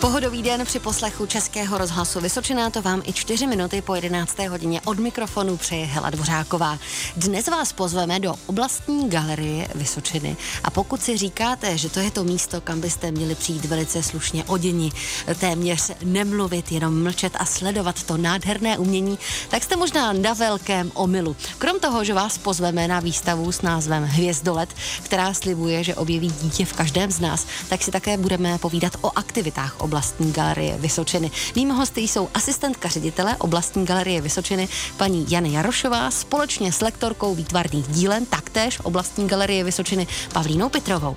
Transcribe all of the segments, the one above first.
Pohodový den při poslechu Českého rozhlasu Vysočená to vám i čtyři minuty po 11. hodině od mikrofonu přeje Hela Dvořáková. Dnes vás pozveme do oblastní galerie Vysočiny a pokud si říkáte, že to je to místo, kam byste měli přijít velice slušně oděni, téměř nemluvit, jenom mlčet a sledovat to nádherné umění, tak jste možná na velkém omylu. Krom toho, že vás pozveme na výstavu s názvem Hvězdolet, která slibuje, že objeví dítě v každém z nás, tak si také budeme povídat o aktivitách oblastní galerie Vysočiny. Mými hosty jsou asistentka ředitele oblastní galerie Vysočiny paní Jana Jarošová společně s lektorkou výtvarných dílen, taktéž oblastní galerie Vysočiny Pavlínou Petrovou.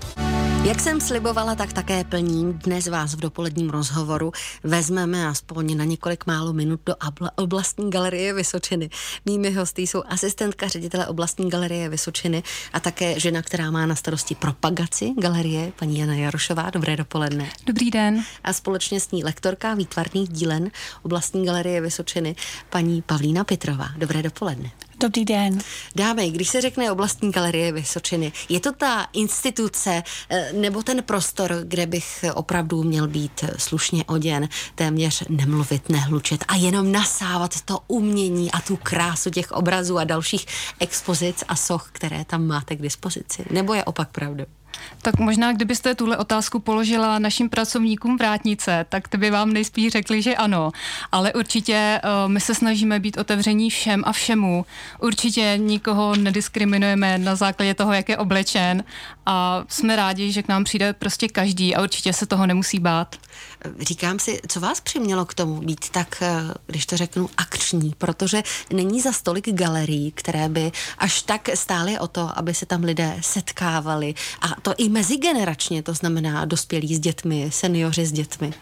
Jak jsem slibovala, tak také plním. Dnes vás v dopoledním rozhovoru vezmeme aspoň na několik málo minut do oblastní galerie Vysočiny. Mými hosty jsou asistentka ředitele oblastní galerie Vysočiny a také žena, která má na starosti propagaci galerie, paní Jana Jarošová. Dobré dopoledne. Dobrý den. A společně s ní lektorka výtvarných dílen oblastní galerie Vysočiny, paní Pavlína Petrová. Dobré dopoledne. Dobrý den. Dámy, když se řekne oblastní galerie Vysočiny, je to ta instituce eh, nebo ten prostor, kde bych opravdu měl být slušně oděn, téměř nemluvit, nehlučet a jenom nasávat to umění a tu krásu těch obrazů a dalších expozic a soch, které tam máte k dispozici? Nebo je opak pravdou? Tak možná, kdybyste tuhle otázku položila našim pracovníkům vrátnice, tak ty by vám nejspíš řekli, že ano. Ale určitě uh, my se snažíme být otevření všem a všemu. Určitě nikoho nediskriminujeme na základě toho, jak je oblečen a jsme rádi, že k nám přijde prostě každý a určitě se toho nemusí bát. Říkám si, co vás přimělo k tomu být tak, eh, když to řeknu, akční, protože není za stolik galerií, které by až tak stály o to, aby se tam lidé setkávali a to i mezigeneračně, to znamená dospělí s dětmi, seniori s dětmi.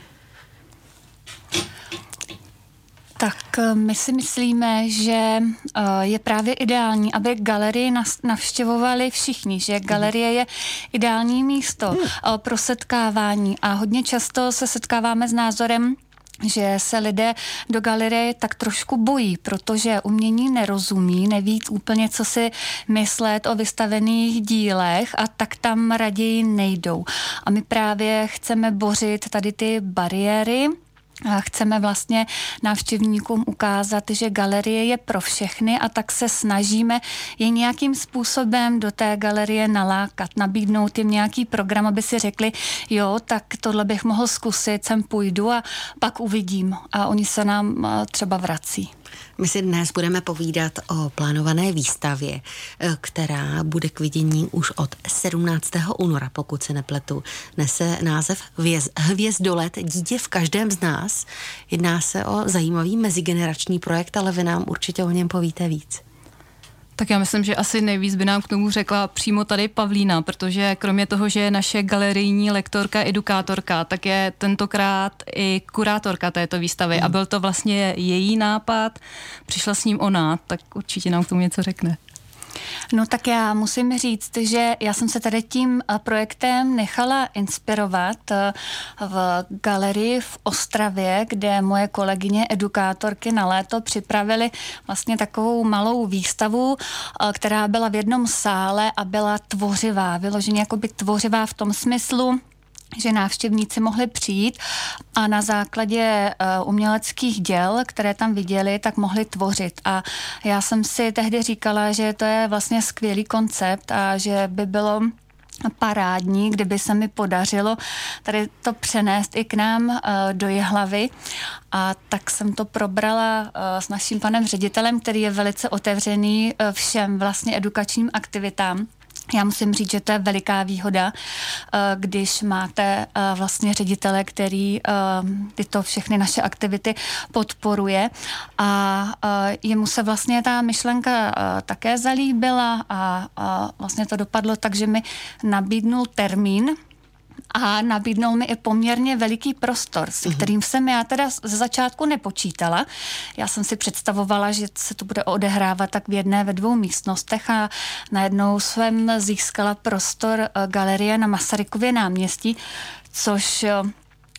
Tak eh, my si myslíme, že eh, je právě ideální, aby galerii navštěvovali všichni, že galerie je ideální místo hmm. eh, pro setkávání a hodně často se setkáváme s názorem, že se lidé do galerie tak trošku bojí, protože umění nerozumí, neví úplně, co si myslet o vystavených dílech a tak tam raději nejdou. A my právě chceme bořit tady ty bariéry, Chceme vlastně návštěvníkům ukázat, že galerie je pro všechny a tak se snažíme je nějakým způsobem do té galerie nalákat, nabídnout jim nějaký program, aby si řekli, jo, tak tohle bych mohl zkusit, sem půjdu a pak uvidím. A oni se nám třeba vrací. My si dnes budeme povídat o plánované výstavě, eh, která bude k vidění už od 17. února, pokud se nepletu. Nese název Hvězdolet, dítě v každém z nás. Jedná se o zajímavý mezigenerační projekt, ale vy nám určitě o něm povíte víc. Tak já myslím, že asi nejvíc by nám k tomu řekla přímo tady Pavlína, protože kromě toho, že je naše galerijní lektorka, edukátorka, tak je tentokrát i kurátorka této výstavy hmm. a byl to vlastně její nápad, přišla s ním ona, tak určitě nám k tomu něco řekne. No tak já musím říct, že já jsem se tady tím eh, projektem nechala inspirovat eh, v galerii v Ostravě, kde moje kolegyně edukátorky na léto připravili vlastně takovou malou výstavu, eh, která byla v jednom sále a byla tvořivá, vyloženě jako by tvořivá v tom smyslu, že návštěvníci mohli přijít a na základě uh, uměleckých děl, které tam viděli, tak mohli tvořit. A já jsem si tehdy říkala, že to je vlastně skvělý koncept a že by bylo parádní, kdyby se mi podařilo tady to přenést i k nám uh, do Jehlavy. A tak jsem to probrala uh, s naším panem ředitelem, který je velice otevřený uh, všem vlastně edukačním aktivitám. Já musím říct, že to je veliká výhoda, eh, když máte eh, vlastně ředitele, který eh, tyto všechny naše aktivity podporuje. A jemu se vlastně ta myšlenka také zalíbila a vlastně to dopadlo tak, že mi nabídnul termín, a nabídnul mi i poměrně veliký prostor, s mhm. kterým jsem já teda ze začátku nepočítala. Já jsem si představovala, že se to bude odehrávat tak v jedné, ve dvou místnostech a najednou jsem získala prostor eh, galerie na Masarykově náměstí, což eh,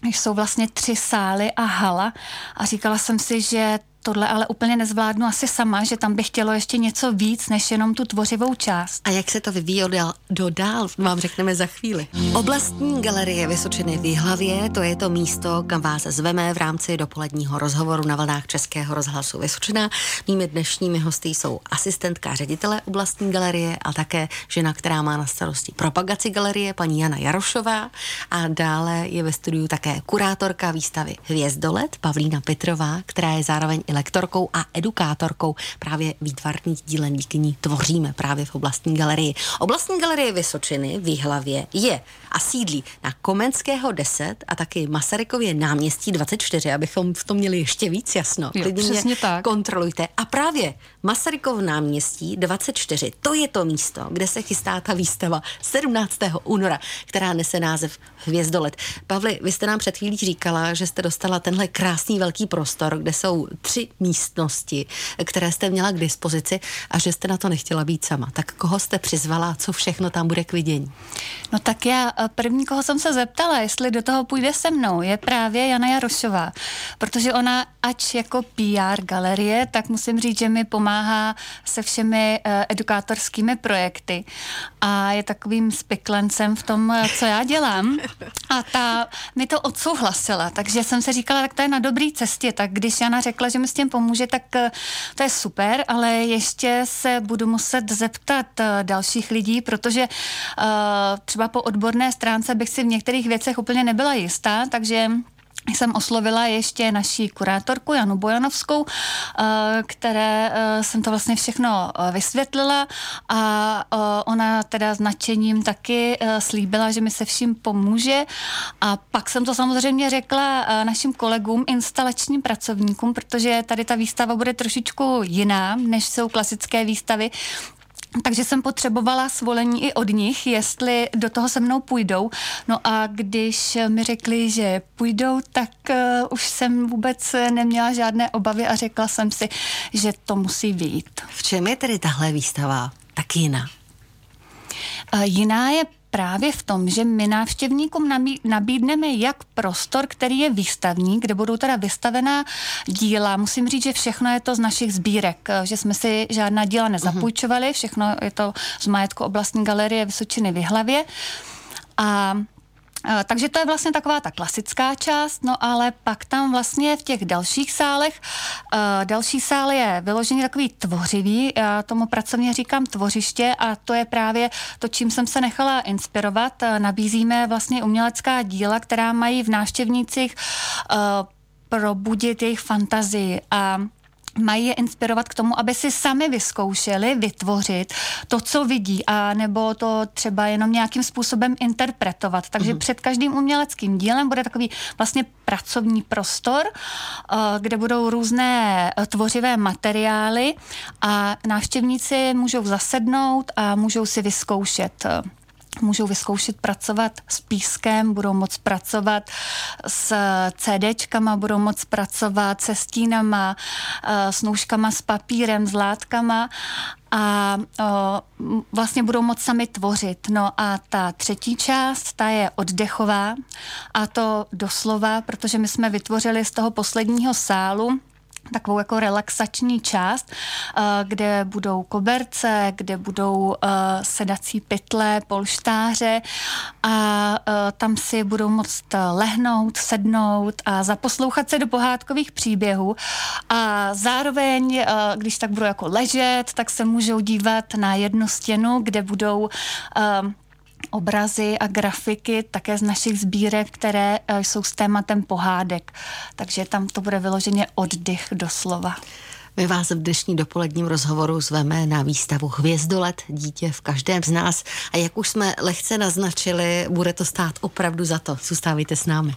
jsou vlastně tři sály a hala a říkala jsem si, že tohle ale úplně nezvládnu asi sama, že tam bych chtělo ještě něco víc, než jenom tu tvořivou část. A jak se to vyvíjí do dál, vám řekneme za chvíli. Oblastní galerie Vysočiny v Jihlavě, to je to místo, kam vás zveme v rámci dopoledního rozhovoru na vlnách Českého rozhlasu Vysočina. Mými dnešními hosty jsou asistentka ředitele oblastní galerie a také žena, která má na starosti propagaci galerie, paní Jana Jarošová. A dále je ve studiu také kurátorka výstavy Hvězdolet, Pavlína Petrová, která je zároveň i lektorkou a edukátorkou právě výtvarných dílen díkyní tvoříme právě v oblastní galerii. Oblastní galerie Vysočiny v Jihlavě je a sídlí na Komenského 10 a taky Masarykově náměstí 24, abychom v tom měli ještě víc jasno. Jo, přesně tak. kontrolujte. A právě Masarykov náměstí 24, to je to místo, kde se chystá ta výstava 17. února, která nese název Hvězdolet. Pavli, vy jste nám před chvílí říkala, že jste dostala tenhle krásný velký prostor, kde jsou tři místnosti, které jste měla k dispozici a že jste na to nechtěla být sama. Tak koho jste přizvala, co všechno tam bude k vidění? No tak já eh, první, koho jsem se zeptala, jestli do toho půjde se mnou, je právě Jana Jarošová, protože ona, ač jako PR galerie, tak musím říct, že mi pomáhá se všemi uh, edukátorskými projekty a je takovým spiklencem v tom, eh, co já dělám. A ta mi to odsouhlasila, takže jsem se říkala, tak to je na dobré cestě, tak když Jana řekla, že mi s tím pomůže, tak uh, to je super, ale ještě se budu muset zeptat uh, dalších lidí, protože uh, třeba po odborné stránce bych si v některých věcech úplně nebyla jistá, takže jsem oslovila ještě naší kurátorku Janu Bojanovskou, eh, které eh, jsem to vlastně všechno eh, vysvětlila a ona teda s nadšením taky slíbila, že mi se vším pomůže. A pak jsem to samozřejmě řekla našim kolegům, instalačním pracovníkům, protože tady ta výstava bude trošičku jiná, než jsou klasické výstavy, takže jsem potřebovala svolení i od nich, jestli do toho se mnou půjdou. No a když mi řekli, že půjdou, tak uh, už jsem vůbec neměla žádné obavy a řekla jsem si, že to musí být. V čem je tedy tahle výstava tak jiná? Uh, jiná je právě v tom, že my návštěvníkům nabídneme jak prostor, který je výstavní, kde budou teda vystavená díla. Musím říct, že všechno je to z našich sbírek, že jsme si žádná díla nezapůjčovali, všechno je to z majetku oblastní galerie Vysočiny v Hlavě. A Eh, takže to je vlastně taková ta klasická část, no ale pak tam vlastně v těch dalších sálech, uh, další sál je vyložený takový tvořivý, já tomu pracovně říkám tvořiště a to je právě to, čím jsem se nechala inspirovat. Uh, nabízíme vlastně umělecká díla, která mají v návštěvnících probudit jejich fantazii a mají je inspirovat k tomu, aby si sami vyzkoušeli vytvořit to, co vidí, a nebo to třeba jenom nějakým způsobem interpretovat. Takže mm. před každým uměleckým dílem bude takový vlastně pracovní prostor, eh, kde budou různé eh, tvořivé materiály a návštěvníci můžou zasednout a můžou si vyzkoušet eh, můžou vyzkoušet pracovat s pískem, budou moct pracovat s CDčkama, budou moct pracovat se stínama, eh, s nůžkama, s papírem, s látkama a o, vlastně budou moct sami tvořit. No a ta třetí část, ta je oddechová a to doslova, protože my jsme vytvořili z toho posledního sálu takovou jako relaxační část, eh, kde budou koberce, kde budou eh, sedací pytle, polštáře a eh, tam si budou moct lehnout, sednout a zaposlouchat se do pohádkových příběhů. A zároveň, když tak budou jako ležet, tak se můžou dívat na jednu stěnu, kde budou obrazy a grafiky také z našich sbírek, které eh, jsou s tématem pohádek. Takže tam to bude vyloženě oddych doslova. My vás v dnešní dopoledním rozhovoru zveme na výstavu Hvězdolet, dítě v každém z nás. A jak už jsme lehce naznačili, bude to stát opravdu za to. Zůstávejte s námi.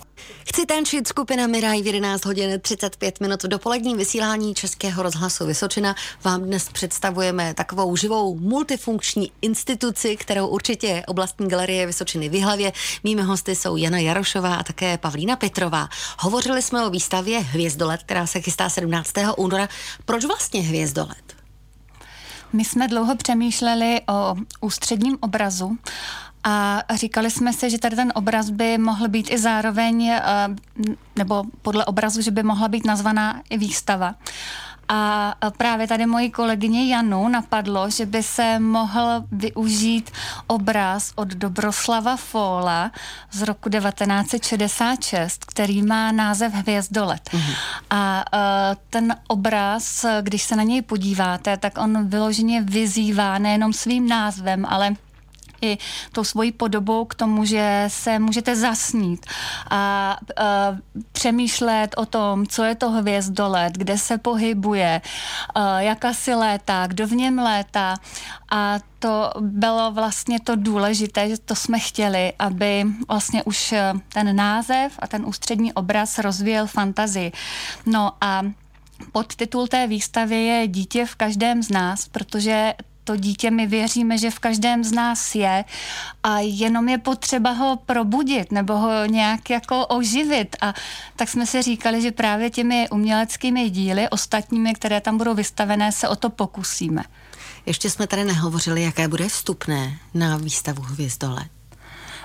Chci tančit skupina Miraj v 11 hodin 35 minut v dopoledním vysílání Českého rozhlasu Vysočina. Vám dnes představujeme takovou živou multifunkční instituci, kterou určitě oblastní galerie Vysočiny v hlavě. Mými hosty jsou Jana Jarošová a také Pavlína Petrová. Hovořili jsme o výstavě Hvězdolet, která se chystá 17. února. Proč vlastně Hvězdolet? My jsme dlouho přemýšleli o ústředním obrazu a říkali jsme si, že tady ten obraz by mohl být i zároveň, eh, nebo podle obrazu, že by mohla být nazvaná i výstava. A právě tady moji kolegyně Janu napadlo, že by se mohl využít obraz od Dobroslava Fóla z roku 1966, který má název Hvězdolet. Mm-hmm. A ten obraz, když se na něj podíváte, tak on vyloženě vyzývá nejenom svým názvem, ale i tou svojí podobou k tomu, že se můžete zasnít a, a přemýšlet o tom, co je to hvězdolet, kde se pohybuje, a, jak asi létá, kdo v něm létá a to bylo vlastně to důležité, že to jsme chtěli, aby vlastně už ten název a ten ústřední obraz rozvíjel fantazii. No a Podtitul té výstavy je Dítě v každém z nás, protože to dítě my věříme, že v každém z nás je a jenom je potřeba ho probudit nebo ho nějak jako oživit. A tak jsme si říkali, že právě těmi uměleckými díly, ostatními, které tam budou vystavené, se o to pokusíme. Ještě jsme tady nehovořili, jaké bude vstupné na výstavu Hvězdole.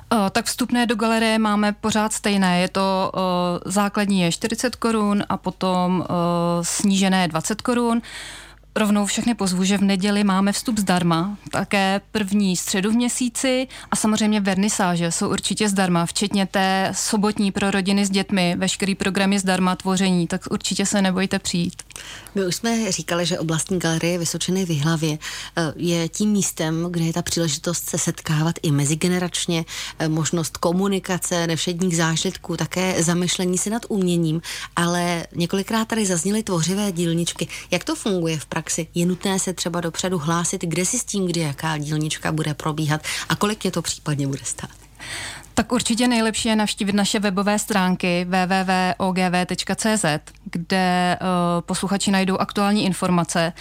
O, tak vstupné do galerie máme pořád stejné. Je to o, základní je 40 korun a potom o, snížené 20 korun rovnou všechny pozvu, že v neděli máme vstup zdarma, také první středu v měsíci a samozřejmě vernisáže jsou určitě zdarma, včetně té sobotní pro rodiny s dětmi, veškerý program je zdarma tvoření, tak určitě se nebojte přijít. My už jsme říkali, že oblastní galerie Vysočiny v Hlavě eh, je tím místem, kde je ta příležitost se setkávat i mezigeneračně, eh, možnost komunikace, nevšedních zážitků, také zamyšlení se nad uměním, ale několikrát tady zazněly tvořivé dílničky. Jak to funguje v praxi? Je nutné se třeba dopředu hlásit, kde si s tím, kdy jaká dílnička bude probíhat a kolik je to případně bude stát? Tak určitě nejlepší je navštívit naše webové stránky www.ogv.cz, kde uh, posluchači najdou aktuální informace.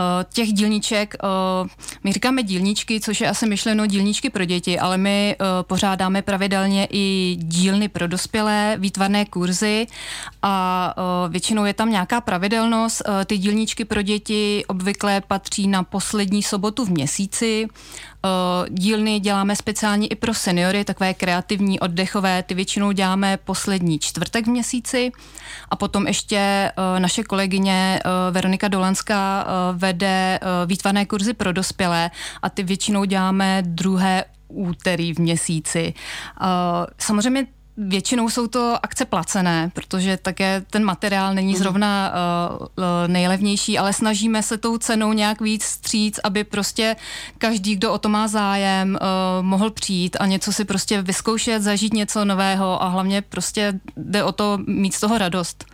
Uh, těch dílniček, uh, my říkáme dílničky, což je asi myšleno dílničky pro děti, ale my uh, pořádáme pravidelně i dílny pro dospělé, výtvarné kurzy a většinou je tam nějaká pravidelnost. Ty dílničky pro děti obvykle patří na poslední sobotu v měsíci. Dílny děláme speciálně i pro seniory, takové kreativní, oddechové, ty většinou děláme poslední čtvrtek v měsíci a potom ještě naše kolegyně Veronika Dolanská vede výtvarné kurzy pro dospělé a ty většinou děláme druhé úterý v měsíci. Samozřejmě Většinou jsou to akce placené, protože také ten materiál není mhm. zrovna uh, nejlevnější, ale snažíme se tou cenou nějak víc stříc, aby prostě každý, kdo o to má zájem, uh, mohl přijít a něco si prostě vyzkoušet, zažít něco nového a hlavně prostě jde o to mít z toho radost.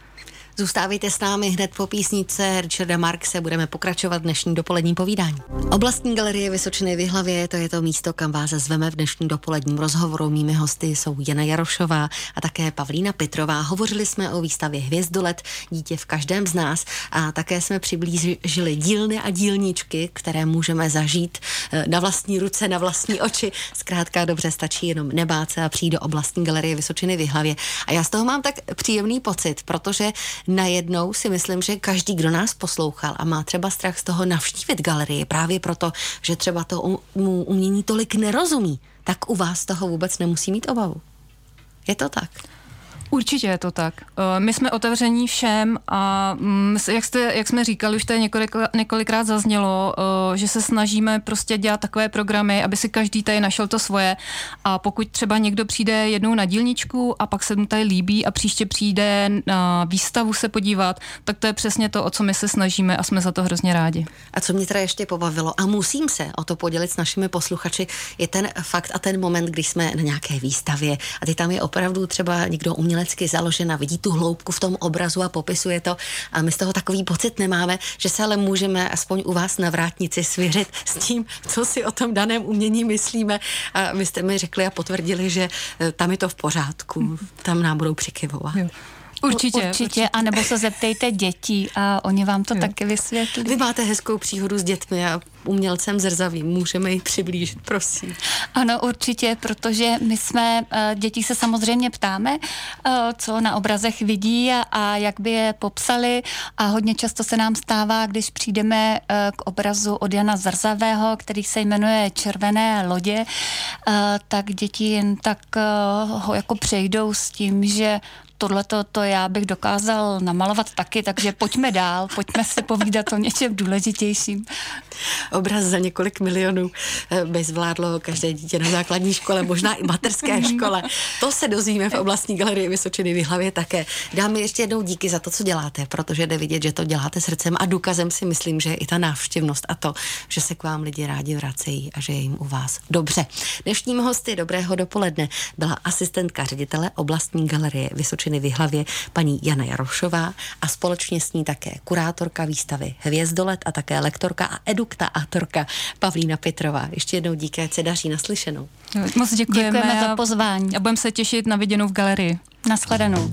Zůstávejte s námi hned po písnice Richarda Markse, budeme pokračovat dnešní dopolední povídání. Oblastní galerie Vysočiny v Hlavě, to je to místo, kam vás zveme v dnešním dopoledním rozhovoru. Mými hosty jsou Jana Jarošová a také Pavlína Petrová. Hovořili jsme o výstavě Hvězdolet, dítě v každém z nás a také jsme přiblížili dílny a dílničky, které můžeme zažít eh, na vlastní ruce, na vlastní oči. Zkrátka dobře stačí jenom nebát se a přijít do oblastní galerie Vysočiny v Hlavě. A já z toho mám tak příjemný pocit, protože najednou si myslím, že každý, kdo nás poslouchal a má třeba strach z toho navštívit galerii, právě proto, že třeba to mu umění tolik nerozumí, tak u vás toho vůbec nemusí mít obavu. Je to tak? Určitě je to tak. Eh, my jsme otevření všem a mm, jak, jste, jak jsme říkali, už to několik, několikrát zaznělo, eh, že se snažíme prostě dělat takové programy, aby si každý tady našel to svoje a pokud třeba někdo přijde jednou na dílničku a pak se mu tady líbí a příště přijde na výstavu se podívat, tak to je přesně to, o co my se snažíme a jsme za to hrozně rádi. A co mě teda ještě pobavilo a musím se o to podělit s našimi posluchači, je ten fakt a ten moment, kdy jsme na nějaké výstavě a ty tam je opravdu třeba někdo umělec umělecky založena, vidí tu hloubku v tom obrazu a popisuje to. A my z toho takový pocit nemáme, že se ale můžeme aspoň u vás na vrátnici svěřit s tím, co si o tom daném umění myslíme. A vy jste mi řekli a potvrdili, že eh, tam je to v pořádku, tam nám budou přikyvovat. Jo. Určitě, určitě. určitě. A nebo se zeptejte dětí a oni vám to jo. taky vysvětlí. Vy máte hezkou příhodu s dětmi a umělcem zrzavým. Můžeme ji přiblížit, prosím. Ano, určitě, protože my jsme, eh, dětí se samozřejmě ptáme, eh, co na obrazech vidí a, jak by je popsali a hodně často se nám stává, když přijdeme eh, k obrazu od Jana Zrzavého, který se jmenuje Červené lodě, tak děti jen tak ho jako přejdou s tím, že tohle to já bych dokázal namalovat taky, takže pojďme dál, pojďme se povídat o něčem důležitějším. Obraz za několik milionů eh, by zvládlo každé dítě na základní škole, možná i materské škole. To se dozvíme v oblastní galerii Vysočiny v hlavě také. Dáme ještě jednou díky za to, co děláte, protože jde vidět, že to děláte srdcem a důkazem si myslím, že je i ta návštěvnost a to, že se k vám lidi rádi vracejí a že je jim u vás dobře. Dnešním hosty dobrého dopoledne byla asistentka ředitele oblastní galerie Vysočiny v hlavě paní Jana Jarošová a společně s ní také kurátorka výstavy Hvězdolet a také lektorka a eduktátorka Pavlína Petrová. Ještě jednou díky, ať se daří naslyšenou. Moc děkujeme, děkujeme za pozvání. A budeme se těšit na viděnou v galerii. Naschledanou.